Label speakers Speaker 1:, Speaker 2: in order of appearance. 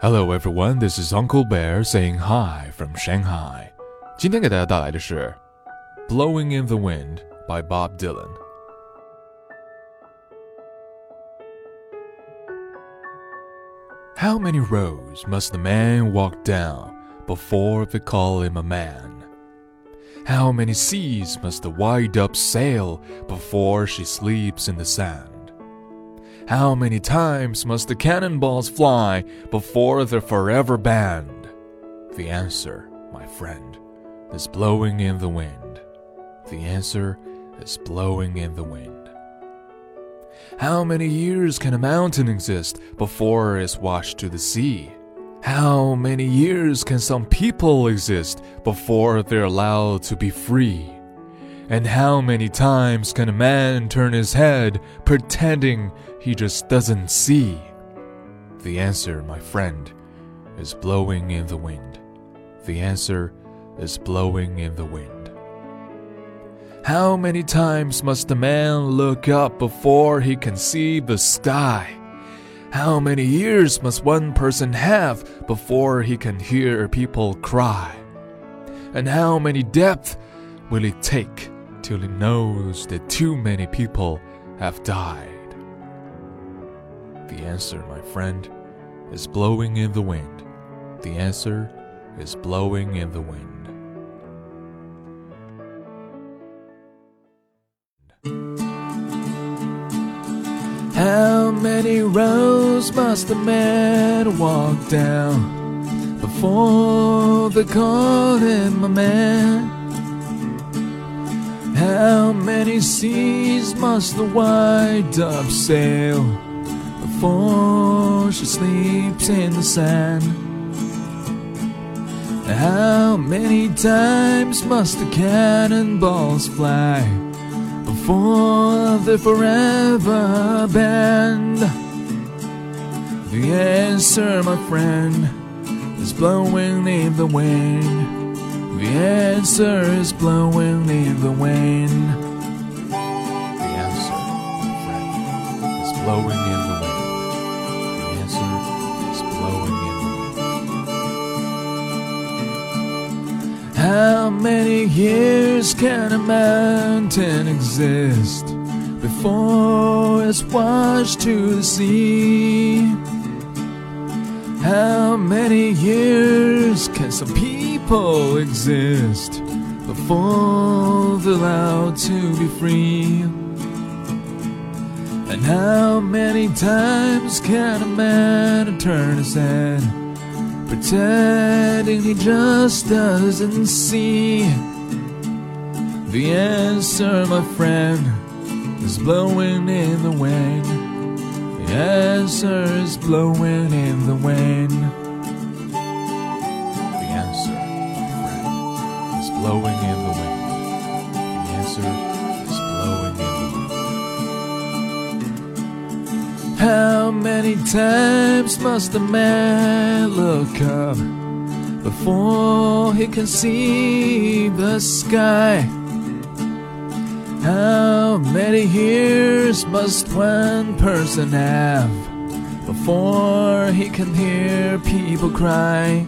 Speaker 1: Hello everyone, this is Uncle Bear saying hi from Shanghai. 今天给大家带来的是《Blowing in the Wind》by Bob Dylan. How many roads must the man walk down before they call him a man? How many seas must the white dove sail before she sleeps in the sand? How many times must the cannonballs fly before they're forever banned? The answer, my friend, is blowing in the wind. The answer is blowing in the wind. How many years can a mountain exist before it's washed to the sea? How many years can some people exist before they're allowed to be free? And how many times can a man turn his head pretending he just doesn't see? The answer, my friend, is blowing in the wind. The answer is blowing in the wind. How many times must a man look up before he can see the sky? How many years must one person have before he can hear people cry? And how many depths will it take till he knows that too many people have died? The answer, my friend, is blowing in the wind. The answer is blowing in the wind. How many roads must a man walk down before they call him a man? How many seas must the white dove sail before she sleeps in the sand? How many times must the cannonballs fly before they're forever banned? The answer, my friend, is blowing in the wind. The answer is blowing in the wind. The answer, friend, is blowing in the wind. The answer is blowing in the wind. How many years can a mountain exist before it's washed to the sea? How many years can some people exist before they're allowed to be free? And how many times can a man turn his head, pretending he just doesn't see? The answer, my friend, is blowing in the wind. The answer is blowing in the wind. Blowing in the wind. The answer is blowing in the wind. How many times must a man look up before he can see the sky? How many years must one person have before he can hear people cry?